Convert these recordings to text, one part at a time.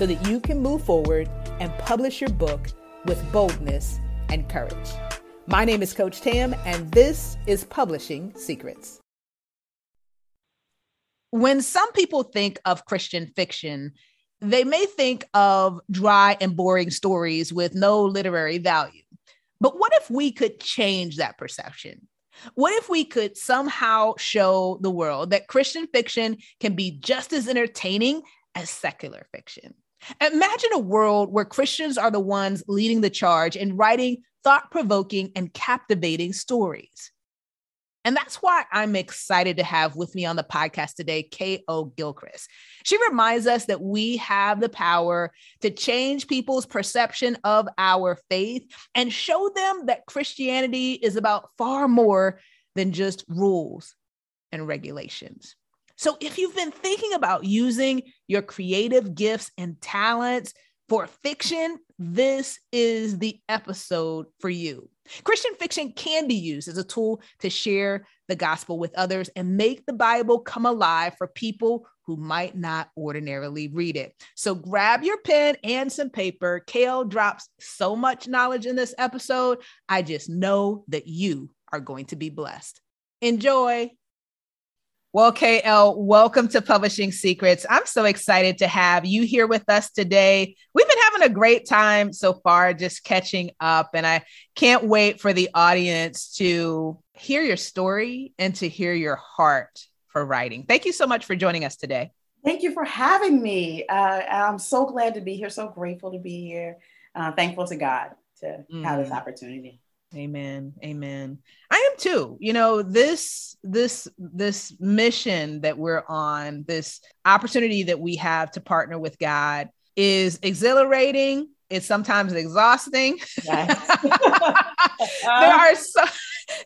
so that you can move forward and publish your book with boldness and courage. My name is Coach Tam, and this is Publishing Secrets. When some people think of Christian fiction, they may think of dry and boring stories with no literary value. But what if we could change that perception? What if we could somehow show the world that Christian fiction can be just as entertaining as secular fiction? Imagine a world where Christians are the ones leading the charge and writing thought provoking and captivating stories. And that's why I'm excited to have with me on the podcast today K.L. Gilchrist. She reminds us that we have the power to change people's perception of our faith and show them that Christianity is about far more than just rules and regulations. So if you've been thinking about using your creative gifts and talents for fiction, this is the episode for you. Christian fiction can be used as a tool to share the gospel with others and make the Bible come alive for people who might not ordinarily read it. So grab your pen and some paper. KL drops so much knowledge in this episode. I just know that you are going to be blessed. Enjoy. Well, KL, welcome to Publishing Secrets. I'm so excited to have you here with us today. We've been having a great time so far, just catching up, and I can't wait for the audience to hear your story and to hear your heart for writing. Thank you so much for joining us today. Thank you for having me. Uh, I'm so glad to be here, so grateful to be here. Uh, thankful to God to mm. have this opportunity. Amen. Amen. I am too. You know, this this this mission that we're on, this opportunity that we have to partner with God is exhilarating. It's sometimes exhausting. Yes. there are so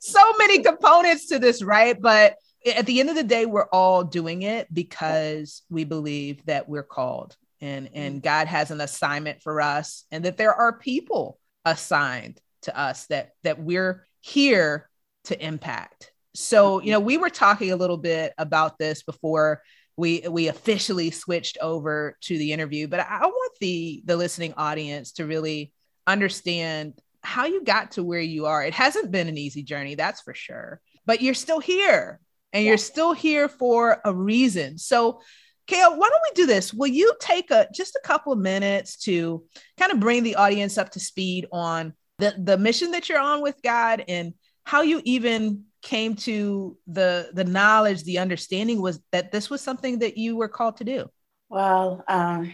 so many components to this, right? But at the end of the day, we're all doing it because we believe that we're called and and mm. God has an assignment for us and that there are people assigned to us that that we're here to impact. So, you know, we were talking a little bit about this before we we officially switched over to the interview, but I, want the the listening audience to really understand how you got to where you are. It hasn't been an easy journey, that's for sure. But you're still here and yeah. you're still here for a reason. So, KL, why don't we do this? Will you take a just a couple of minutes to kind of bring the audience up to speed on the the mission that you're on with God and how you even came to the the knowledge the understanding was that this was something that you were called to do? Well um,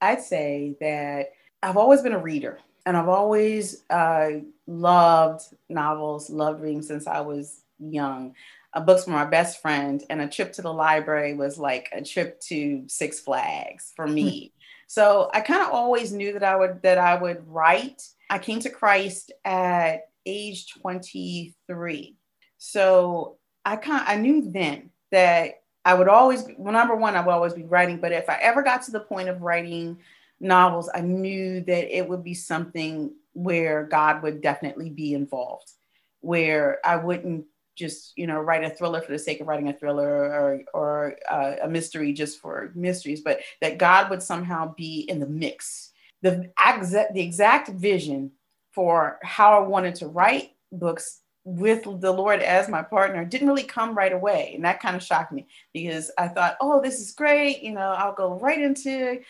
i'd say that i've always been a reader and i've always uh, loved novels loved reading since i was young. Uh, books from my best friend and a trip to the library was like a trip to six flags for me. So i kind of always knew that i would that i would write I came to Christ at age 23. So I kind I knew then that I would always well, number one, I would always be writing, but if I ever got to the point of writing novels, I knew that it would be something where God would definitely be involved, where I wouldn't just you know write a thriller for the sake of writing a thriller or or uh, a mystery just for mysteries, but that God would somehow be in the mix the exact the exact vision for how I wanted to write books with the Lord as my partner didn't really come right away. And that kind of shocked me because I thought, oh, this is great. You know, I'll go right into,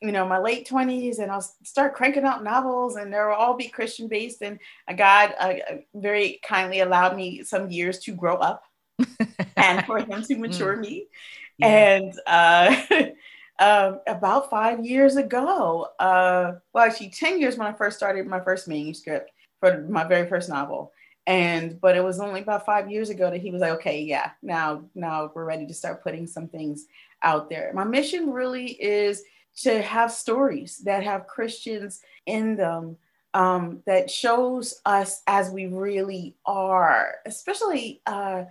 you know, my late 20s and I'll start cranking out novels and they'll all be Christian based. And God uh, very kindly allowed me some years to grow up and for Him to mature mm. me. Yeah. And, uh, um, about five years ago. Uh, well, actually, 10 years when I first started my first manuscript for my very first novel. And but it was only about five years ago that he was like, okay, yeah, now now we're ready to start putting some things out there. My mission really is to have stories that have Christians in them um, that shows us as we really are, especially uh,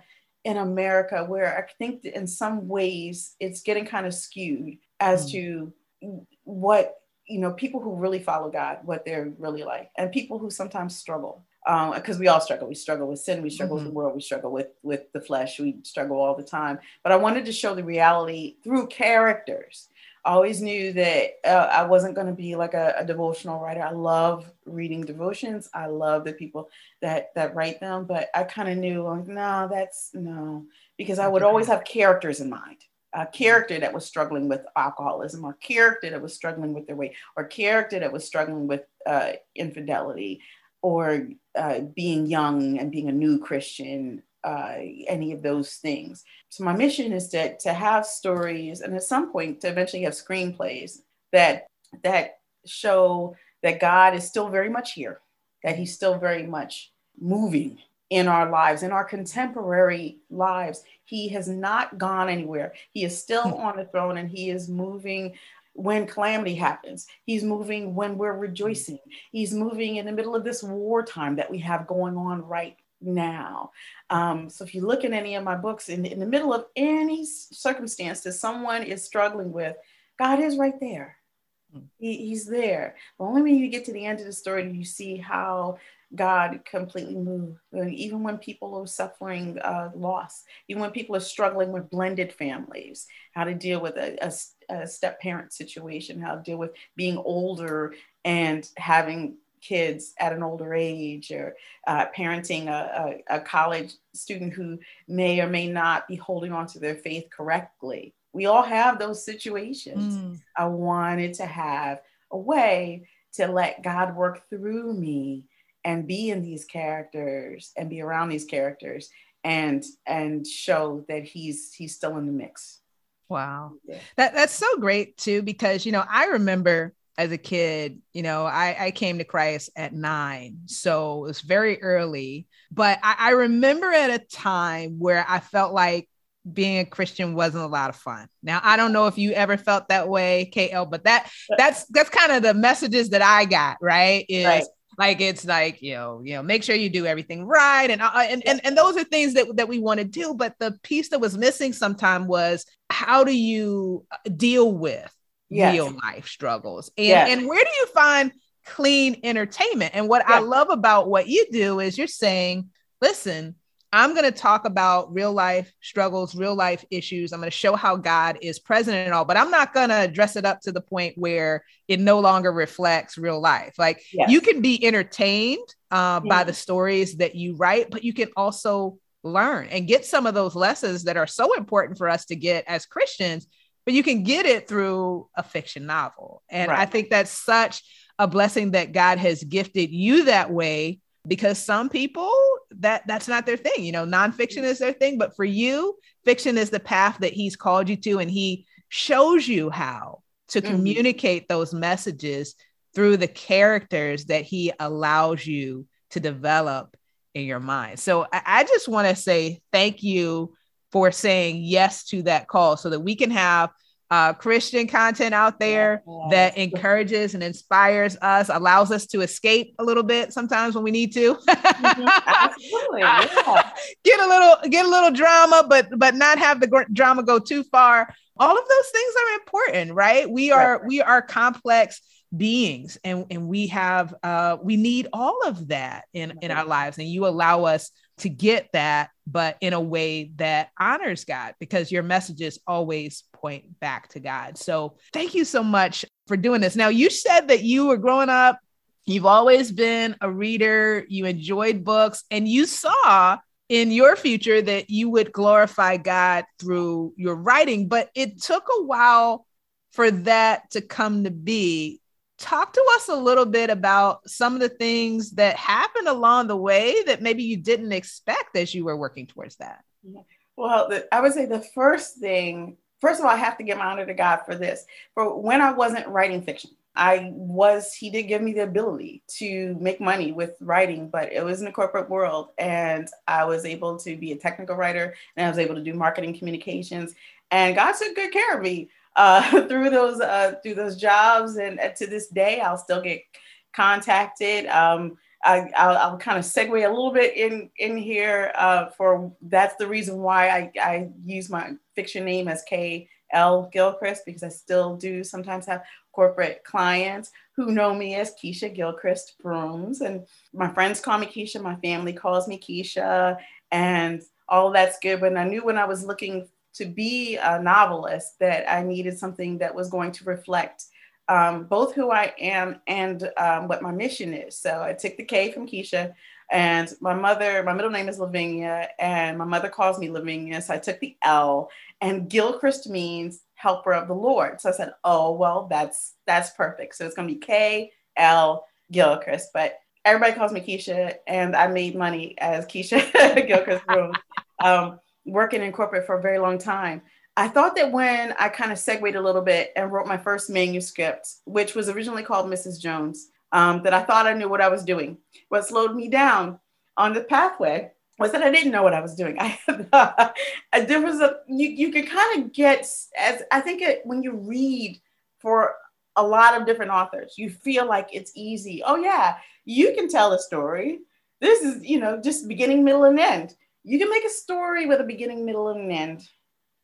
in America, where I think in some ways it's getting kind of skewed as mm. to what you know people who really follow God, what they're really like, and people who sometimes struggle because um, we all struggle. We struggle with sin. We struggle mm-hmm. with the world. We struggle with with the flesh. We struggle all the time. But I wanted to show the reality through characters I always knew that uh, I wasn't going to be like a, a, devotional writer. I love reading devotions. I love the people that that write them, but I kind of knew like, no, that's no, because I would always have characters in mind. A character that was struggling with alcoholism, or character that was struggling with their weight, or character that was struggling with uh, infidelity, or uh, being young and being a new Christian, uh, any of those things. So my mission is to, to have stories and at some point to eventually have screenplays that that show that God is still very much here, that he's still very much moving in our lives, in our contemporary lives. He has not gone anywhere. He is still hmm. on the throne and he is moving when calamity happens. He's moving when we're rejoicing. He's moving in the middle of this wartime that we have going on right now. Um, so if you look at any of my books, in, in the middle of any circumstance that someone is struggling with, God is right there. Hmm. He, he's there. But only when you get to the end of the story do you see how God completely moved. Even when people are suffering uh, loss, even when people are struggling with blended families, how to deal with a, a, a step parent situation, how to deal with being older and having kids at an older age or uh, parenting a, a, a, college student who may or may not be holding on to their faith correctly. We all have those situations. Mm. I wanted to have a way to let God work through me and be in these characters and be around these characters and and show that he's he's still in the mix. Wow. Yeah. That that's so great too because you know I remember as a kid, you know, I, I came to Christ at nine. So it was very early. But I, I remember at a time where I felt like being a Christian wasn't a lot of fun. Now I don't know if you ever felt that way, KL, but that that's that's kind of the messages that I got, right? Is right. like it's like, you know, you know, make sure you do everything right. And uh, and, and and those are things that, that we want to do. But the piece that was missing sometime was how do you uh, deal with yes. real life struggles. And, yes. and where do you find clean entertainment? And what I love about what you do is you're saying, listen, I'm going to talk about real life struggles, real life issues. I'm going to show how God is present and all, but I'm not going to dress it up to the point where it no longer reflects real life. Like yes. you can be entertained uh, by the stories that you write, but you can also learn and get some of those lessons that are so important for us to get as Christians but you can get it through a fiction novel. And right. I think that's such a blessing that God has gifted you that way because some people that that's not their thing. You know, nonfiction is their thing, but for you, fiction is the path that he's called you to and he shows you how to mm-hmm. communicate those messages through the characters that he allows you to develop in your mind. So I, I just want to say thank you for saying yes to that call so that we can have uh, Christian content out there yes. that encourages and inspires us, allows us to escape a little bit sometimes when we need to. mm-hmm. Absolutely, yeah. get a little get a little drama, but but not have the gr- drama go too far. All of those things are important, right? We are right. we are complex beings, and and we have uh, we need all of that in in our lives, and you allow us to get that, but in a way that honors God because your messages always point back to God. So thank you so much for doing this. Now, you said that you were growing up, you've always been a reader, you enjoyed books, and you saw in your future that you would glorify God through your writing, but it took a while for that to come to be talk to us a little bit about some of the things that happened along the way that maybe you didn't expect as you were working towards that. Well, the, I would say the first thing, first of all, I have to give my honor to God for this. For when I wasn't writing fiction, I was, he did give me the ability to make money with writing, but it was in the corporate world. And I was able to be a technical writer and I was able to do marketing communications. And God took good care of me uh, through those uh, through those jobs, and to this day, I'll still get contacted. Um, I, I'll, I'll, kind of segue a little bit in in here uh, for that's the reason why I, I use my fiction name as K L Gilchrist because I still do sometimes have corporate clients who know me as Keisha Gilchrist Brooms, and my friends call me Keisha, my family calls me Keisha, and all that's good. But I knew when I was looking to be a novelist that I needed something that was going to reflect um, both who I am and um, what my mission is. So I took the K from Keisha, and my mother, my middle name is Lavinia, and my mother calls me Lavinia. So I took the L, and Gilchrist means helper of the Lord. So I said, oh well, that's that's perfect. So it's gonna be K L Gilchrist, but everybody calls me Keisha, and I made money as Keisha Gilchrist um, working in corporate for a very long time. I thought that when I kind of segued a little bit and wrote my first manuscript, which was originally called Mrs. Jones, um, that I thought I knew what I was doing. What slowed me down on the pathway was that I didn't know what I was doing. I uh, there was a you you can kind of get as I think it, when you read for a lot of different authors, you feel like it's easy. Oh yeah, you can tell a story. This is you know just beginning, middle, and end. You can make a story with a beginning, middle, and end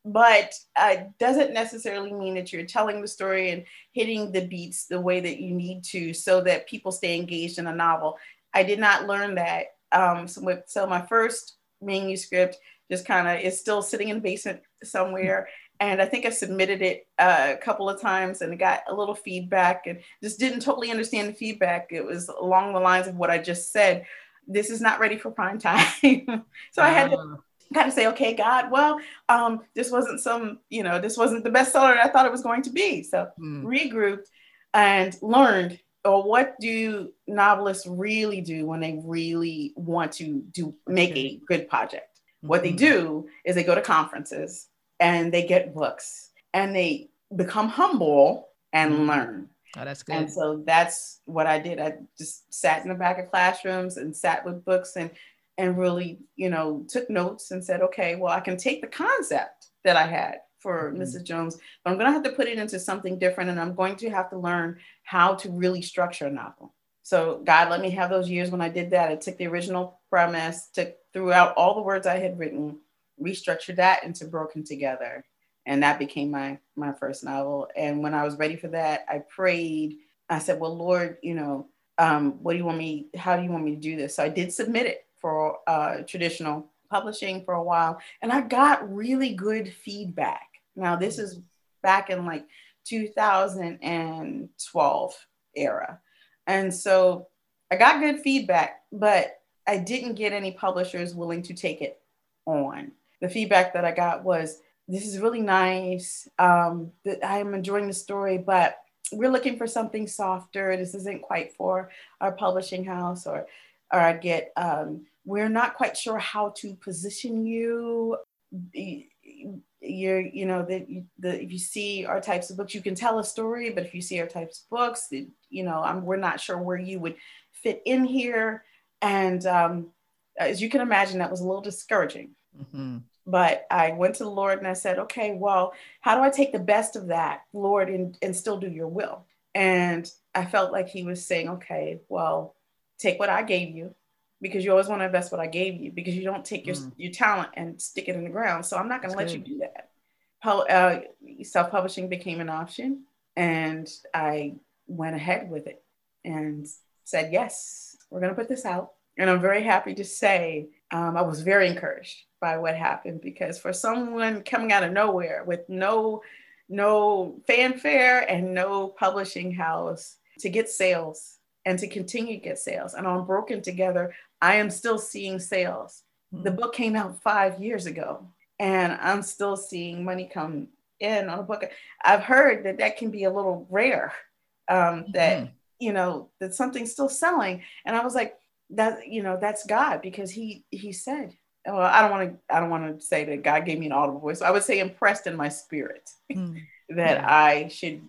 but uh, doesn't necessarily mean that you're telling the story and hitting the beats the way that you need to so that people stay engaged in a novel. I did not learn that. Um, so, with, so my first manuscript just kind of is still sitting in the basement somewhere. And I think I submitted it uh, a couple of times and got a little feedback and just didn't totally understand the feedback. It was along the lines of what I just said. This is not ready for prime time. so I had to ah kind of say, okay, God, well, um, this wasn't some, you know, this wasn't the bestseller I thought it was going to be. So mm. regrouped and learned, or what do novelists really do when they really want to do make a good project? Mm-hmm. What they mm-hmm. do is they go to conferences and they get books and they become humble and mm. learn. Oh, that's good. And so that's what I did. I just sat in the back of classrooms and sat with books and and really, you know, took notes and said, okay, well, I can take the concept that I had for mm-hmm. Mrs. Jones, but I'm going to have to put it into something different. And I'm going to have to learn how to really structure a novel. So God let me have those years when I did that. I took the original premise, took throughout all the words I had written, restructured that into Broken Together. And that became my my first novel. And when I was ready for that, I prayed. I said, Well, Lord, you know, um, what do you want me, how do you want me to do this? So I did submit it for uh, traditional publishing for a while, and I got really good feedback. Now, this is back in like 2012 era. And so I got good feedback, but I didn't get any publishers willing to take it on. The feedback that I got was this is really nice. Um, I am enjoying the story, but we're looking for something softer. This isn't quite for our publishing house, or or I get um, we're not quite sure how to position you you're you know that the if you see our types of books you can tell a story but if you see our types of books you know I'm, we're not sure where you would fit in here and um, as you can imagine that was a little discouraging mm-hmm. But i went to the lord and i said okay well how do i take the best of that lord and, and still do your will and i felt like he was saying okay well take what i gave you because you always want to invest what I gave you because you don't take your, mm. your talent and stick it in the ground. So I'm not going to let good. you do that. Uh, Self publishing became an option, and I went ahead with it and said, Yes, we're going to put this out. And I'm very happy to say um, I was very encouraged by what happened because for someone coming out of nowhere with no no fanfare and no publishing house to get sales and to continue to get sales. And on Broken Together, I am still seeing sales. Mm-hmm. The hmm. book came out five years ago, and I'm still seeing money come in on a book. I've heard that that can be a little rare, um, that, mm-hmm. you know, that something's still selling. And I was like, that, you know, that's God because he, he said, well, I don't want to, I don't want to say that God gave me an audible voice. I would say impressed in my spirit mm-hmm. that yeah. I should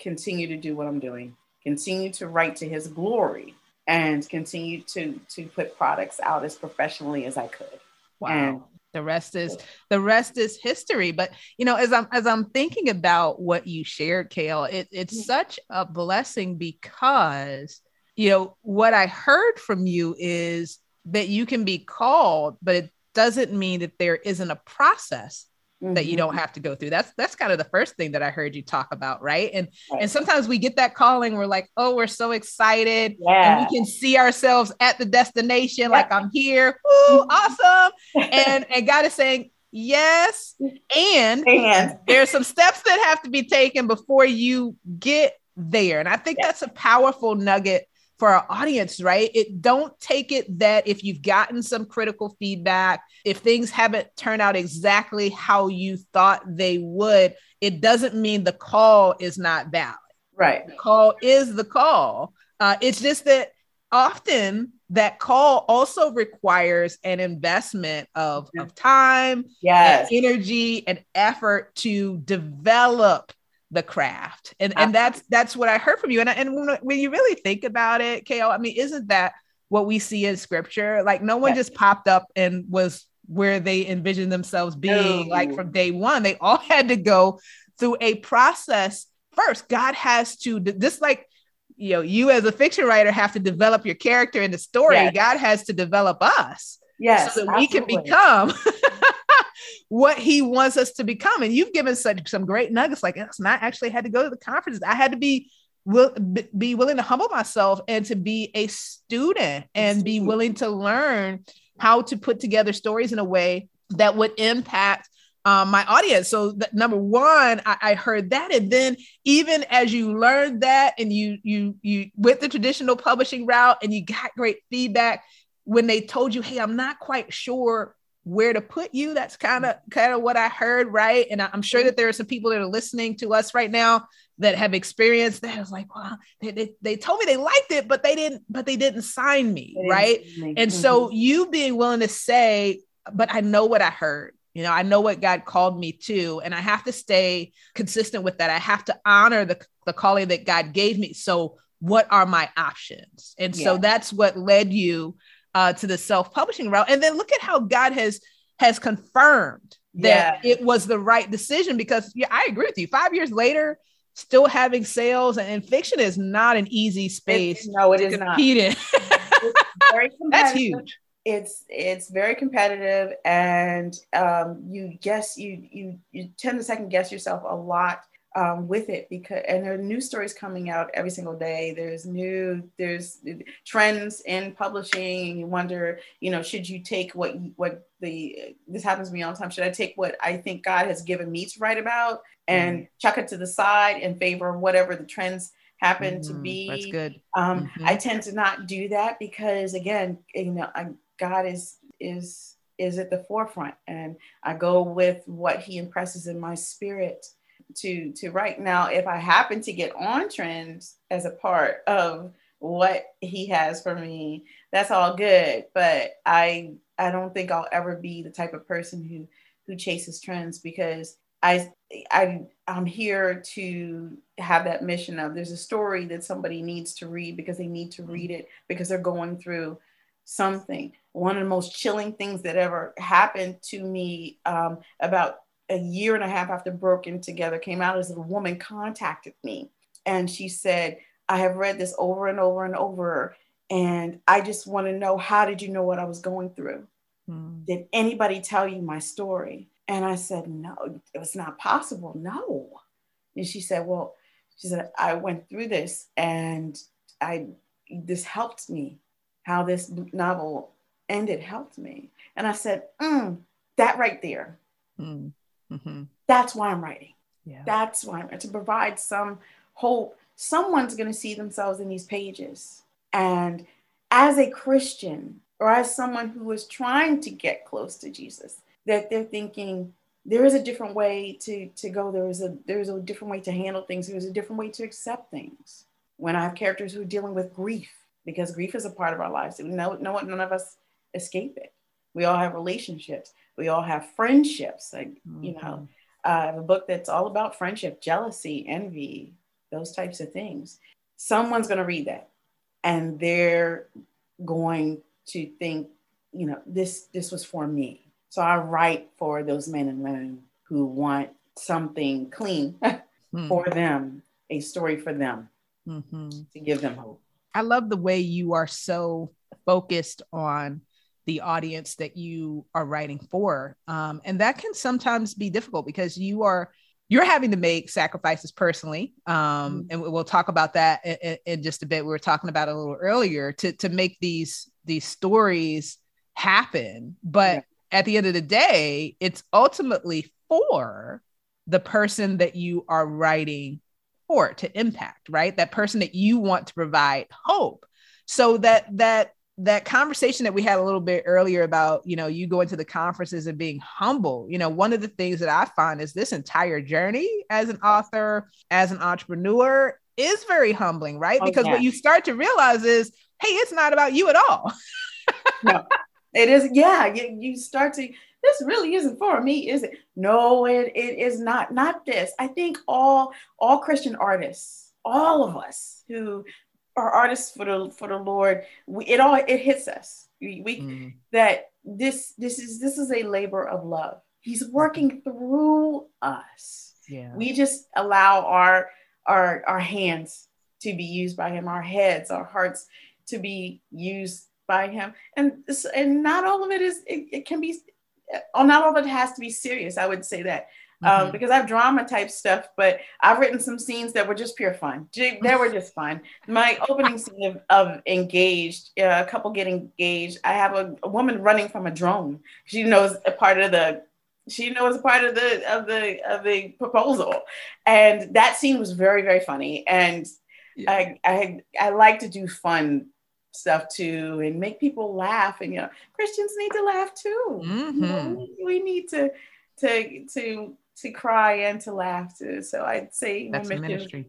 continue to do what I'm doing continue to write to his glory and continue to to put products out as professionally as I could. Wow. And the rest is the rest is history but you know as i'm as i'm thinking about what you shared KL it, it's such a blessing because you know what i heard from you is that you can be called but it doesn't mean that there isn't a process mm-hmm. that you don't mm-hmm. have to go through. That's that's kind of the first thing that I heard you talk about, right? And right. and sometimes we get that calling, we're like, oh, we're so excited, yeah. and we can see ourselves at the destination, yeah. like I'm here, Ooh, awesome. and and God is saying, yes, and, and there's some steps that have to be taken before you get there. And I think yeah. that's a powerful nugget for our audience, right? It don't take it that if you've gotten some critical feedback, if things haven't turned out exactly how you thought they would, it doesn't mean the call is not valid. Right. The call is the call. Uh, it's just that often that call also requires an investment of, of time, yes. and energy, and effort to develop the craft. And and that's that's what i heard from you. And, and when, when you really think about it KL i mean isn't that what we see in scripture? Like no one just popped up and was where they envisioned themselves being no. like from day one. They all had to go through a process first. God has to just like you know you as a fiction writer have to develop your character in the story. Yes. god has to develop us yes so that absolutely. we can become what he wants us to become. And you've given such some great nuggets like it's not actually had to go to the conferences. I had to be will be willing to humble myself and to be a student and be willing to learn how to put together stories in a way that would impact um, my audience. So that, number one, I, I, heard that, and then even as you learned that, and you you you went the traditional publishing route, and you got great feedback when they told you, "Hey, I'm not quite sure where to put you. That's kind of kind of what I heard, right? And I'm sure that there are some people that are listening to us right now that have experienced that. It's like, wow, they, they, they told me they liked it, but they didn't, but they didn't sign me, didn't right? And mm-hmm. so you being willing to say, but I know what I heard. You know, I know what God called me to, and I have to stay consistent with that. I have to honor the, the calling that God gave me. So, what are my options? And yeah. so that's what led you uh, to the self-publishing route. And then look at how God has has confirmed that yeah. it was the right decision because yeah, I agree with you. Five years later, still having sales and, and fiction is not an easy space. no, it is not. That's huge. It's it's very competitive, and um, you guess you you you tend to second guess yourself a lot um, with it because and there are new stories coming out every single day there's new there's trends in publishing and you wonder you know should you take what what the this happens to me all the time should i take what i think god has given me to write about and mm. chuck it to the side in favor of whatever the trends happen mm-hmm. to be that's good um, mm-hmm. i tend to not do that because again you know I, god is is is at the forefront and i go with what he impresses in my spirit to to write now if i happen to get on trends as a part of what he has for me that's all good. But i i don't think i'll ever be the type of person who who chases trends because i i i'm here to have that mission of there's a story that somebody needs to read because they need to read it because they're going through something. One of the most chilling things that ever happened to me um, about a year and a half after Broken Together came out, as a woman contacted me and she said, I have read this over and over and over. And I just want to know how did you know what I was going through? Hmm. Did anybody tell you my story? And I said, No, it was not possible. No. And she said, Well, she said, I went through this and I this helped me. How this novel ended helped me. And I said, mm, that right there. Mm. Mm-hmm. That's why I'm writing. Yeah. That's why I'm to provide some hope. Someone's going to see themselves in these pages. And as a Christian or as someone who is trying to get close to Jesus, that they're thinking there is a different way to, to go. There is a there's a different way to handle things. There's a different way to accept things. When I have characters who are dealing with grief, because grief is a part of our lives. No, no, one, none of us escape it. We all have relationships. We all have friendships. Like, mm-hmm. you know, mm-hmm. uh, I have a book that's all about friendship, jealousy, envy, those types of things. Someone's going to read that and they're going to think, you know, this this was for me. So I write for those men and women who want something clean mm. for them, a story for them mm-hmm. to give them hope. I love the way you are so focused on the audience that you are writing for. Um, and that can sometimes be difficult because you are you're having to make sacrifices personally um, mm-hmm. and we'll talk about that in, in, just a bit we were talking about a little earlier to to make these these stories happen but yeah. at the end of the day it's ultimately for the person that you are writing for to impact right that person that you want to provide hope so that that that conversation that we had a little bit earlier about you know you going to the conferences and being humble you know one of the things that i find is this entire journey as an author as an entrepreneur is very humbling right? Oh, because yeah. what you start to realize is hey it's not about you at all. No it is yeah you, you start to this really isn't for me is it? No it, it is not not this. I think all all christian artists all of us who are artists for the for the Lord, we, it all it hits us. We, we mm. that this this is this is a labor of love. He's working through us. Yeah. We just allow our our our hands to be used by him, our heads, our hearts to be used by him. And and not all of it is it, it can be uh, not all of it has to be serious. I would say that um, mm-hmm. because I have drama type stuff, but I've written some scenes that were just pure fun. They were just fun. My opening scene of, of engaged, uh, a couple getting engaged. I have a, a, woman running from a drone. She knows a part of the. She knows a part of the of the of the proposal, and that scene was very very funny. And yeah. I I I like to do fun stuff too and make people laugh and you know christians need to laugh too mm-hmm. you we need to to to to cry and to laugh too. So I'd say that's ministry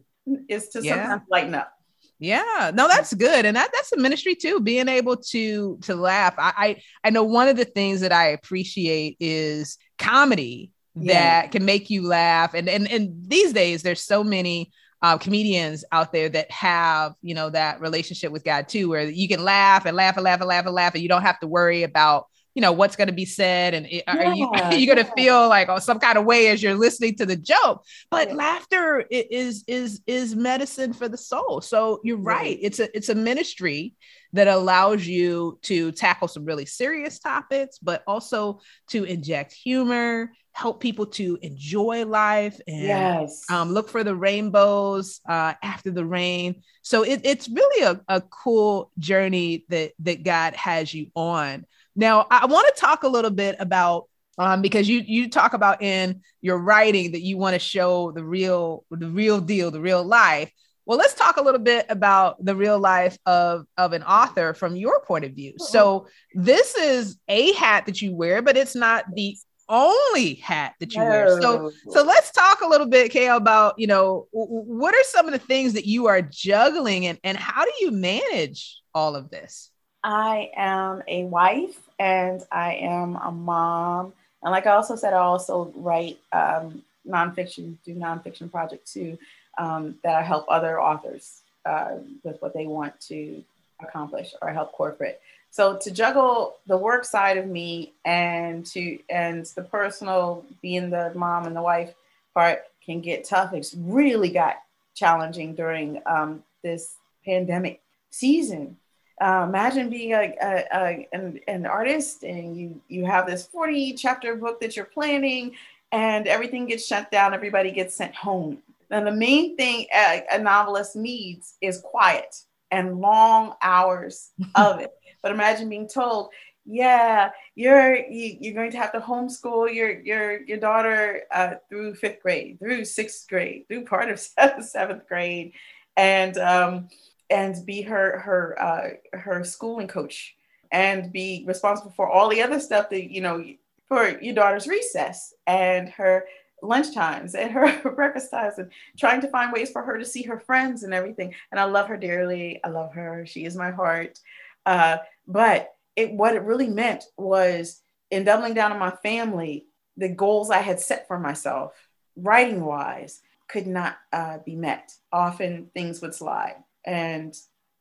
is to yeah. sometimes lighten up. Yeah, no, that's good, and that that's a ministry too. Being able to to laugh. I I, I know one of the things that I appreciate is comedy yeah. that can make you laugh, and and and these days there's so many uh, comedians out there that have you know that relationship with God too, where you can laugh and laugh and laugh and laugh and laugh, and you don't have to worry about you know what's going to be said and yeah, are you are you going to feel like oh, some kind of way as you're listening to the joke. But yeah. laughter is is is medicine for the soul. So you're right it's a it's a ministry that allows you to tackle some really serious topics but also to inject humor help people to enjoy life and yes. um, look for the rainbows uh, after the rain. So it, it's really a, a cool journey that that god has you on now, I want to talk a little bit about um, because you you talk about in your writing that you want to show the real the real deal, the real life. Well, let's talk a little bit about the real life of of an author from your point of view. So this is a hat that you wear, but it's not the only hat that you wear. So so let's talk a little bit, KL, about you know what are some of the things that you are juggling and and how do you manage all of this? I am a wife and I am a mom. And like I also said, I also write um, nonfiction, do nonfiction projects too, um, that I help other authors uh, with what they want to accomplish or help corporate. So to juggle the work side of me and to and the personal, being the mom and the wife part can get tough. It's really got challenging during um, this pandemic season uh, imagine being a, a, a, an, an artist and you you have this 40 chapter book that you're planning and everything gets shut down everybody gets sent home. Now the main thing a, a novelist needs is quiet and long hours of it. But imagine being told yeah you're you, are you are going to have to homeschool your your your daughter uh, through fifth grade through sixth grade through part of seventh grade. And um, and be her her uh, her schooling coach and be responsible for all the other stuff that you know for your daughter's recess and her lunch times and her breakfast times and trying to find ways for her to see her friends and everything. And i love her dearly. I love her. She is my heart. Uh, but it what it really meant was in doubling down on my family the goals i had set for myself writing wise could not uh, be met. Often things would slide and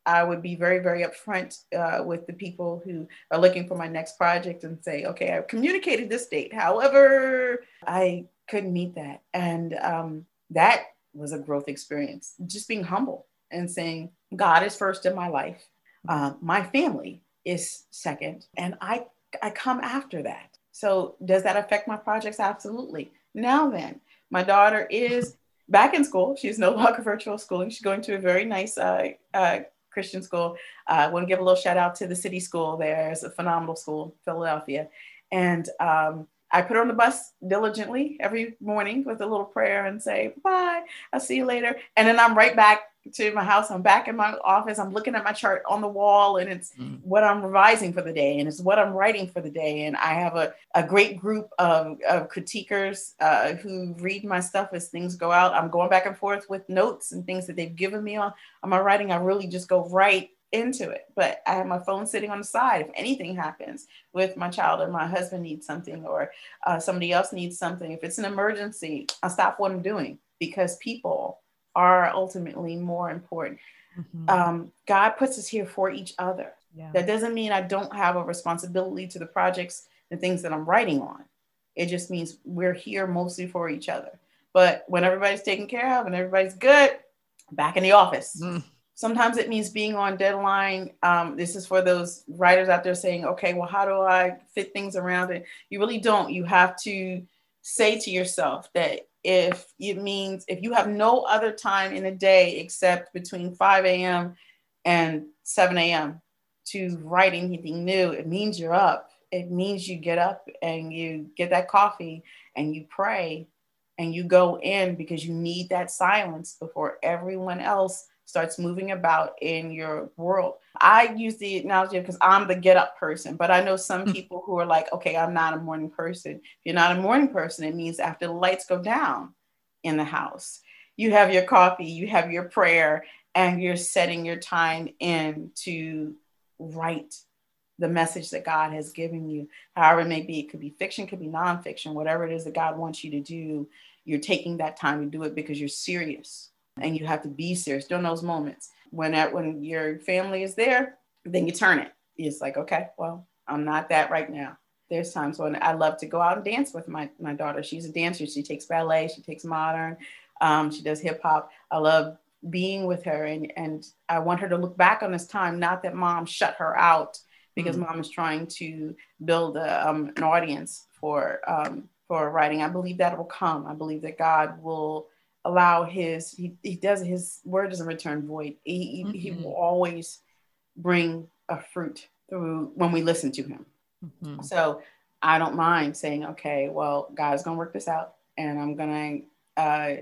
I would be very, very upfront uh, with the people who are looking for my next project and say, okay, I've communicated this date. However, I couldn't meet that. And um, that was a growth experience, just being humble and saying, God is first in my life. Uh, my family is second, and I, I come after that. So, does that affect my projects? Absolutely. Now, then, my daughter is back in school. She's no longer virtual schooling. She's going to a very nice uh, uh, Christian school. Uh, I want to give a little shout out to the city school there. It's a phenomenal school, Philadelphia. And um, I put her on the bus diligently every morning with a little prayer and say, bye, I'll see you later. And then I'm right back to my house. I'm back in my office. I'm looking at my chart on the wall and it's mm. what I'm revising for the day and it's what I'm writing for the day. And I have a, a great group of, of critiquers uh, who read my stuff as things go out. I'm going back and forth with notes and things that they've given me on, on my writing. I really just go right into it. But I have my phone sitting on the side. If anything happens with my child or my husband needs something or uh, somebody else needs something, if it's an emergency, I'll stop what I'm doing because people are ultimately more important. Mm-hmm. Um, God puts us here for each other. Yeah. That doesn't mean I don't have a responsibility to the projects and things that I'm writing on. It just means we're here mostly for each other. But when everybody's taken care of and everybody's good, back in the office. Mm. Sometimes it means being on deadline. Um, this is for those writers out there saying, okay, well, how do I fit things around it? You really don't. You have to say to yourself that if it means if you have no other time in a day except between 5 a.m. and 7 a.m. to write anything new, it means you're up. It means you get up and you get that coffee and you pray and you go in because you need that silence before everyone else starts moving about in your world. I use the analogy because I'm the get up person, but I know some hmm. people who are like, okay, I'm not a morning person. If you're not a morning person, it means after the lights go down in the house, you have your coffee, you have your prayer, and you're setting your time in to write the message that God has given you. However, it may be, it could be fiction, could be nonfiction, whatever it is that God wants you to do, you're taking that time to do it because you're serious and you have to be serious during those moments. When that when your family is there, then you turn it. It's like, okay, well, I'm not that right now. There's times when I love to go out and dance with my, my daughter. She's a dancer. She takes ballet, she takes modern, um, she does hip hop. I love being with her and, and I want her to look back on this time, not that mom shut her out because mm-hmm. mom is trying to build a, um, an audience for um, for writing. I believe that will come. I believe that God will allow his he, he does his word doesn't return void he, mm-hmm. he will always bring a fruit through when we listen to him mm-hmm. so i don't mind saying okay well god's gonna work this out and i'm gonna uh,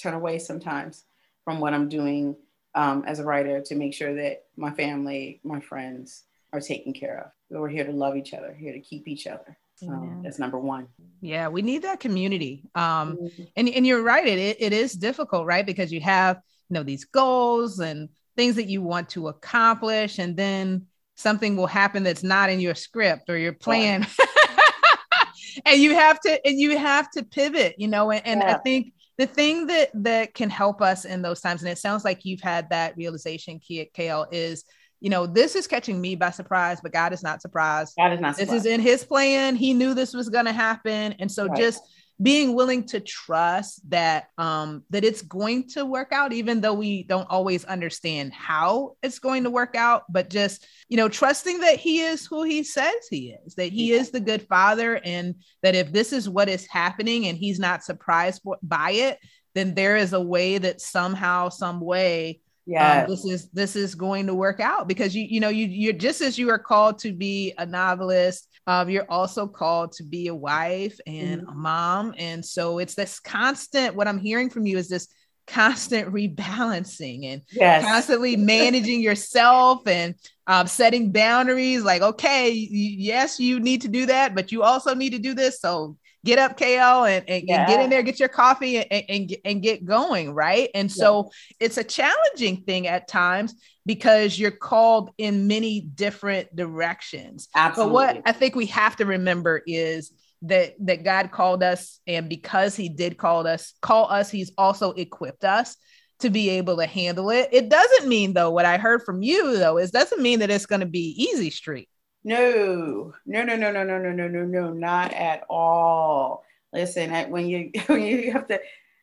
turn away sometimes from what i'm doing um, as a writer to make sure that my family my friends are taken care of we're here to love each other here to keep each other um, that's number one. Yeah, we need that community. Um, mm-hmm. and, and you're right, it, it is difficult, right? Because you have, you know, these goals and things that you want to accomplish, and then something will happen that's not in your script or your plan. and you have to and you have to pivot, you know, and, and yeah. I think the thing that that can help us in those times, and it sounds like you've had that realization, KL, is you know, this is catching me by surprise, but God is not surprised. God is not surprised. This is in his plan. He knew this was going to happen. And so right. just being willing to trust that um that it's going to work out even though we don't always understand how it's going to work out but just you know trusting that he is who he says he is that he yeah. is the good father and that if this is what is happening and he's not surprised by it then there is a way that somehow some way yeah um, this is this is going to work out because you you know you you're just as you are called to be a novelist um, you're also called to be a wife and mm-hmm. a mom and so it's this constant what i'm hearing from you is this constant rebalancing and yes. constantly managing yourself and um, setting boundaries like okay yes you need to do that but you also need to do this so get up KL and, and, yeah. and, get in there, get your coffee and, and, and get going. Right. And so yeah. it's a challenging thing at times because you're called in many different directions. Absolutely. But what I think we have to remember is that that God called us and because he did call us call us he's also equipped us to be able to handle it. It doesn't mean though, what I heard from you though, is doesn't mean that it's going to be easy street. No, no, no, no, no, no, no, no, no, no, not at all. Listen, when you when you have to,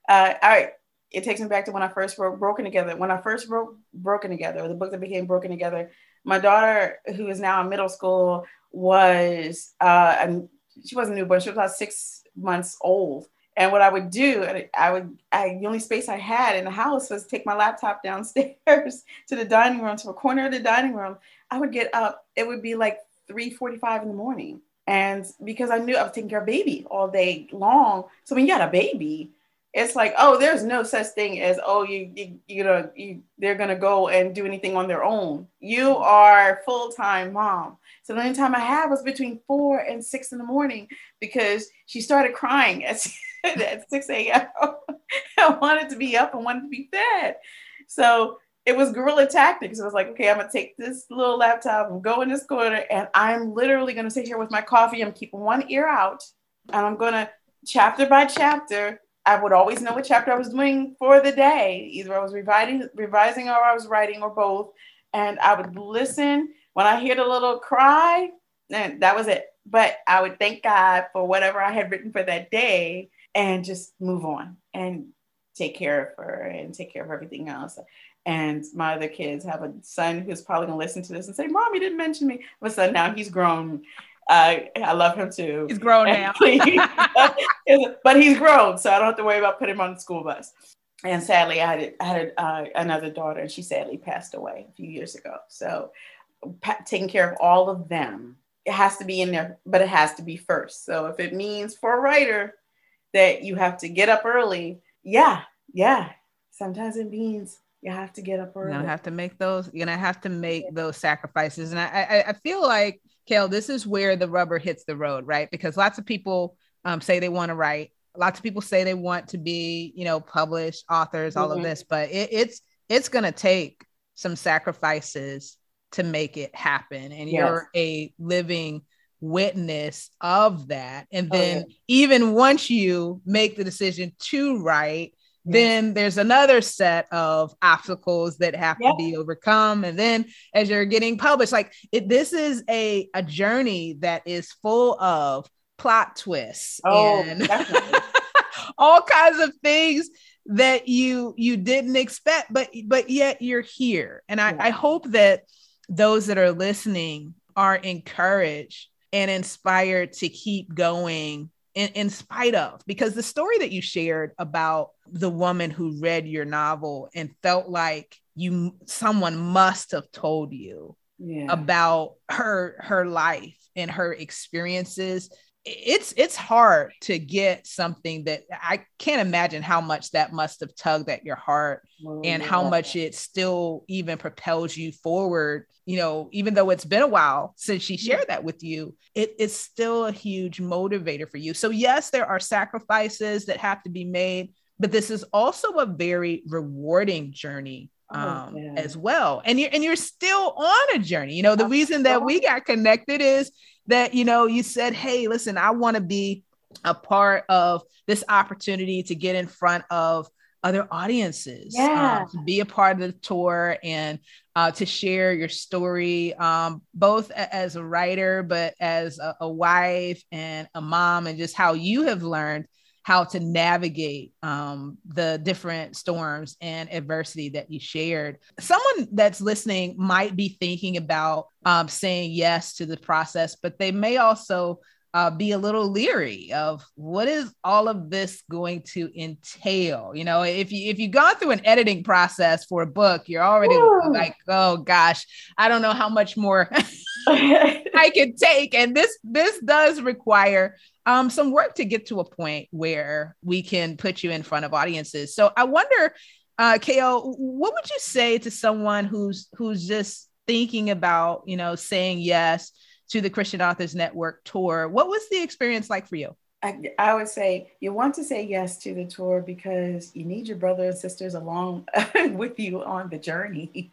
uh, all right, it takes me back to when I first wrote Broken Together. When I first wrote Broken Together, the book that became Broken Together, my daughter, who is now in middle school, was uh, she wasn't newborn. She was about six months old. And what I would do, I would, I, the only space I had in the house was take my laptop downstairs to the dining room, to a corner of the dining room. I would get up. It would be like 3:45 in the morning, and because I knew I was taking care of baby all day long. So when you got a baby, it's like, oh, there's no such thing as oh, you you you know you, they're gonna go and do anything on their own. You are full time mom. So the only time I had was between four and six in the morning because she started crying at, at 6 a.m. I wanted to be up and wanted to be fed. So it was guerrilla tactics. It was like, okay, I'm gonna take this little laptop and go in this corner, and I'm literally gonna sit here with my coffee. I'm keeping one ear out, and I'm gonna chapter by chapter. I would always know what chapter I was doing for the day. Either I was revising, revising, or I was writing, or both. And I would listen when I hear the little cry, and that was it. But I would thank God for whatever I had written for that day and just move on and take care of her and take care of everything else. And my other kids have a son who's probably gonna listen to this and say, Mom, you didn't mention me. My son now he's grown. Uh, I love him too. He's grown now. but he's grown, so I don't have to worry about putting him on the school bus. And sadly, I had, I had uh, another daughter, and she sadly passed away a few years ago. So taking care of all of them. It has to be in there, but it has to be first. So if it means for a writer that you have to get up early, yeah, yeah. Sometimes it means you have to get up early. You're gonna have to make those. You're gonna have to make those sacrifices. And I, I, I feel like, KL, this is where the rubber hits the road, right? Because lots of people um, say they want to write. Lots of people say they want to be, you know, published authors, all mm-hmm. of this, but it, it's it's gonna take some sacrifices to make it happen. And yes. you're a living witness of that. And oh, then oh, yeah. even once you make the decision to write, yes. then there's another set of obstacles that have to be overcome. And then as you're getting published, like it, this is a, a journey that is full of plot twists oh, and all kinds of things that you you didn't expect but but yet you're here and i, yeah. I hope that those that are listening are encouraged and inspired to keep going in, in, spite of because the story that you shared about the woman who read your novel and felt like you someone must have told you yeah. about her her life and her experiences it's it's hard to get something that I can't imagine how much that must have tugged at your heart oh, and yeah. how much it still even propels you forward. You know, even though it's been a while since she shared yeah. that with you, it is still a huge motivator for you. So yes, there are sacrifices that have to be made, but this is also a very rewarding journey um, oh, as well. And you're and you're still on a journey. You know, the reason that we got connected is that you know you said hey listen i want to be a part of this opportunity to get in front of other audiences uh, yeah. to be a part of the tour and uh, to share your story um, both as a writer but as a, a, wife and a mom and just how you have learned how to navigate um, the different storms and adversity that you shared. Someone that's listening might be thinking about um, saying yes to the process, but they may also uh, be a little leery of what is all of this going to entail. You know, if you if you've gone through an editing process for a book, you're already like, oh gosh, I don't know how much more I can take. And this this does require um, some work to get to a point where we can put you in front of audiences. So I wonder, uh, KL, what would you say to someone who's who's just thinking about, you know, saying yes to the Christian Authors Network tour? What was the experience like for you? I, I would say you want to say yes to the tour because you need your brothers and sisters along with you on the journey.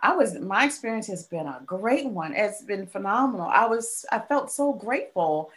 I was my experience has been a great one. It's been phenomenal. I was I felt so grateful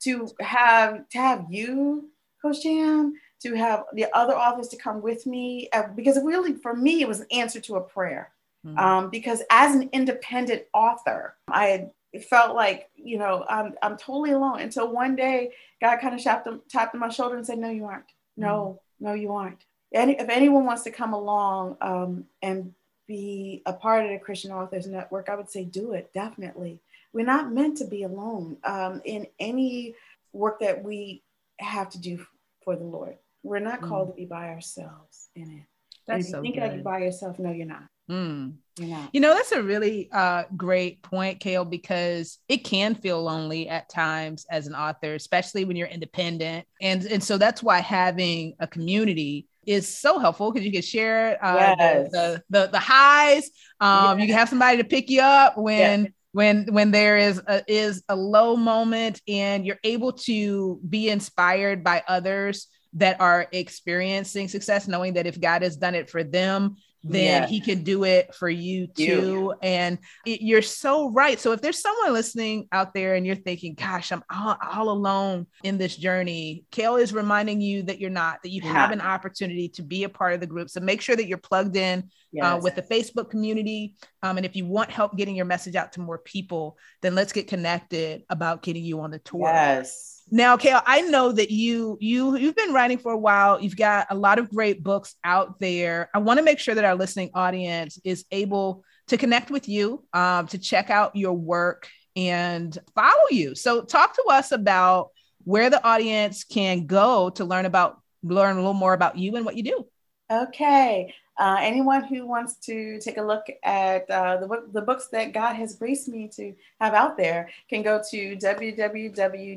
to have to have you, Coach Jam, to have the other authors to come with me uh, because really for me it was an answer to a prayer. Mm-hmm. um, because as an independent author i felt like you know i'm, I'm totally alone. Until one day god kind of tapped, tapped on my shoulder and said no you aren't. No mm-hmm. no you aren't. Any, if anyone wants to come along um, and be a part of the christian authors network i would say do it definitely we're not meant to be alone um, in any work that we have to do for the lord we're not called mm. to be by ourselves in it. That's if you so think good. you're by yourself, no, you're not. Mm. You're not. You know, that's a really uh, great point, KL, because it can feel lonely at times as an author, especially when you're independent. And, and so that's why having a community is so helpful because you can share uh, yes. the, the, the, the highs. Um, yes. You can have somebody to pick you up when yes when when there is a, is a low moment and you're able to be inspired by others that are experiencing success, knowing that if God has done it for them, then yeah. he can do it for you too. And it, you're so right. So if there's someone listening out there and you're thinking, gosh, I'm all, all alone in this journey, KL is reminding you that you're not, that you you're have an opportunity to be a part of the group. So make sure that you're plugged in uh, yes. uh, with the Facebook community. Um, and if you want help getting your message out to more people, then let's get connected about getting you on the tour. Yes. Now, KL, I know that you you you've been writing for a while. You've got a lot of great books out there. I want to make sure that our listening audience is able to connect with you, um, to check out your work and follow you. So, talk to us about where the audience can go to learn about learn a little more about you and what you do. Okay. Uh, anyone who wants to take a look at uh, the, the books that God has graced me to have out there can go to www.kl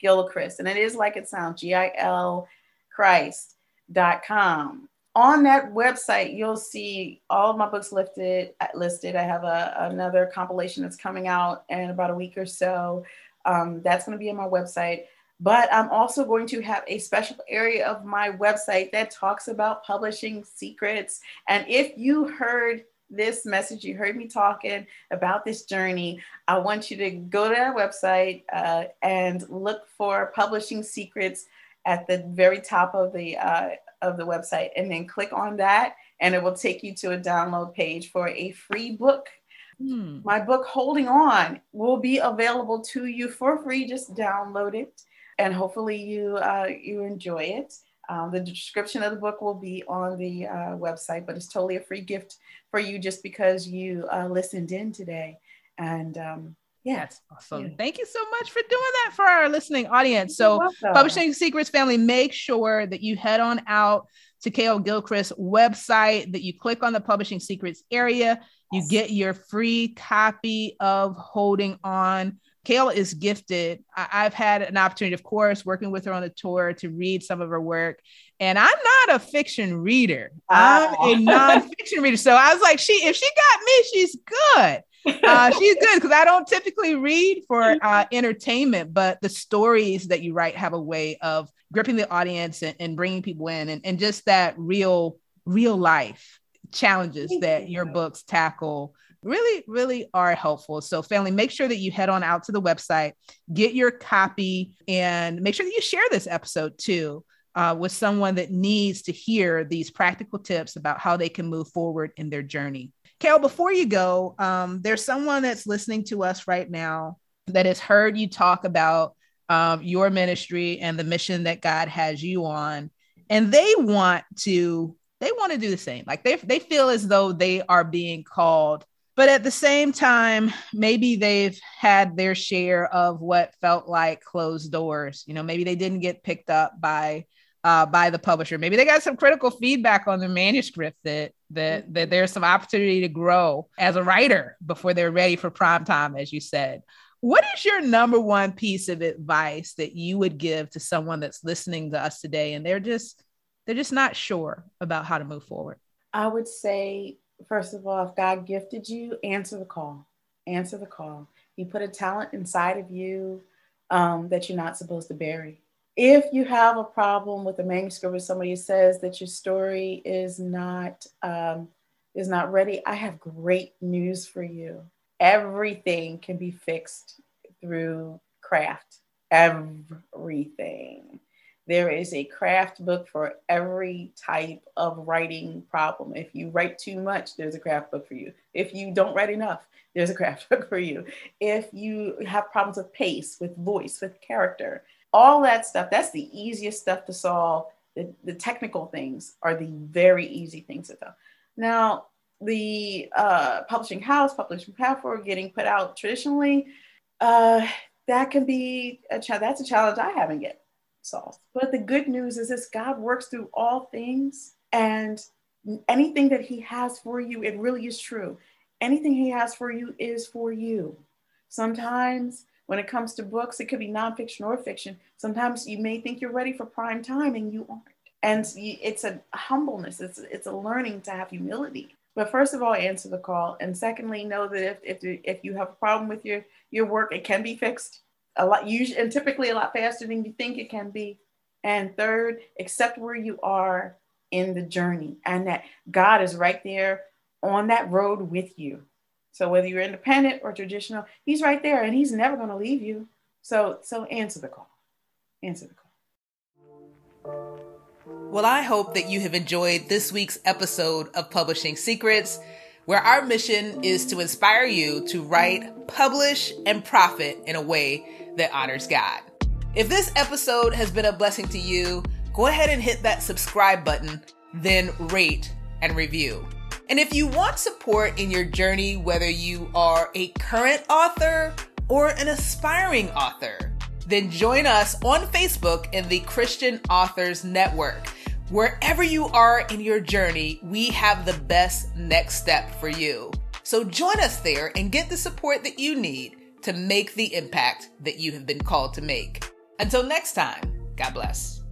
Gilchrist, and it is like it sounds, G-I-L Christ.com. On that website, you'll see all of my books listed. Listed. I have a, another compilation that's coming out in about a week or so. Um, that's going to be on my website. But I'm also going to have a special area of my website that talks about publishing secrets. And if you heard this message, you heard me talking about this journey, I want you to go to our website uh, and look for publishing secrets at the very top of the uh, of the website, and then click on that, and it will take you to a download page for a free book. Hmm. My book, Holding On, will be available to you for free. Just download it and hopefully you uh, you enjoy it. Um, the description of the book will be on the uh, website, but it's totally a free gift for you just because you uh, listened in today. And um, yeah, that's awesome. Yeah. Thank you so much for doing that for our listening audience. So, Publishing Secrets family, make sure that you head on out to KL Gilchrist's website, that you click on the Publishing Secrets area, you get your free copy of Holding On. KL is gifted. I- have had an opportunity, of course, working with her on the tour to read some of her work. And I'm not a fiction reader. I'm a nonfiction reader. So I was like, she if she got me, she's good. Uh, she's good because I don't typically read for uh, entertainment, but the stories that you write have a way of gripping the audience and, and bringing people in, and, and just that real, real life challenges that your books tackle really, really are helpful. So, family, make sure that you head on out to the website, get your copy, and make sure that you share this episode too. Uh, with someone that needs to hear these practical tips about how they can move forward in their journey. Carol, before you go, um, there's someone that's listening to us right now that has heard you talk about um, your ministry and the mission that God has you on, and they want to they want to do the same. Like they they feel as though they are being called but at the same time maybe they've had their share of what felt like closed doors. You know maybe they didn't get picked up by uh, by the publisher. Maybe they got some critical feedback on the manuscript that that that there's some opportunity to grow as a writer before they're ready for prime time as you said. What is your number one piece of advice that you would give to someone that's listening to us today and they're just they're just not sure about how to move forward? I would say first of all, if God gifted you, answer the call. Answer the call. He put a talent inside of you um, that you're not supposed to bury. If you have a problem with a manuscript or somebody says that your story is not um, is not ready, I have great news for you. Everything can be fixed through craft. Everything. There is a craft book for every type of writing problem. If you write too much, there's a craft book for you. If you don't write enough, there's a craft book for you. If you have problems with pace, with voice, with character, all that stuff, that's the easiest stuff to solve. The, the technical things are the very easy things to solve. Now, the uh, publishing house, publishing platform getting put out traditionally, uh, that can be a challenge. That's a challenge I haven't yet solved. But the good news is this God works through all things and anything that he has for you, it really is true. Anything he has for you is for you. Sometimes when it comes to books, it could be nonfiction or fiction. Sometimes you may think you're ready for prime time and you aren't. And it's a humbleness, it's, it's a learning to have humility. But first of all, answer the call. And secondly, know that if, if, if you have a problem with your, your work, it can be fixed a lot usually and typically a lot faster than you think it can be. And third, accept where you are in the journey and that God is right there on that road with you. So whether you're independent or traditional, he's right there and he's never going to leave you. So so answer the call. Answer the call. Well, I hope that you have enjoyed this week's episode of Publishing Secrets where our mission is to inspire you to write, publish, and profit in a way that honors God. If this episode has been a blessing to you, go ahead and hit that subscribe button, then rate and review. And if you want support in your journey, whether you are a current author or an aspiring author, then join us on Facebook in the Christian Authors Network. Wherever you are in your journey, we have the best next step for you. So join us there and get the support that you need to make the impact that you have been called to make. Until next time, God bless.